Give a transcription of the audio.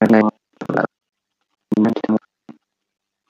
Bye.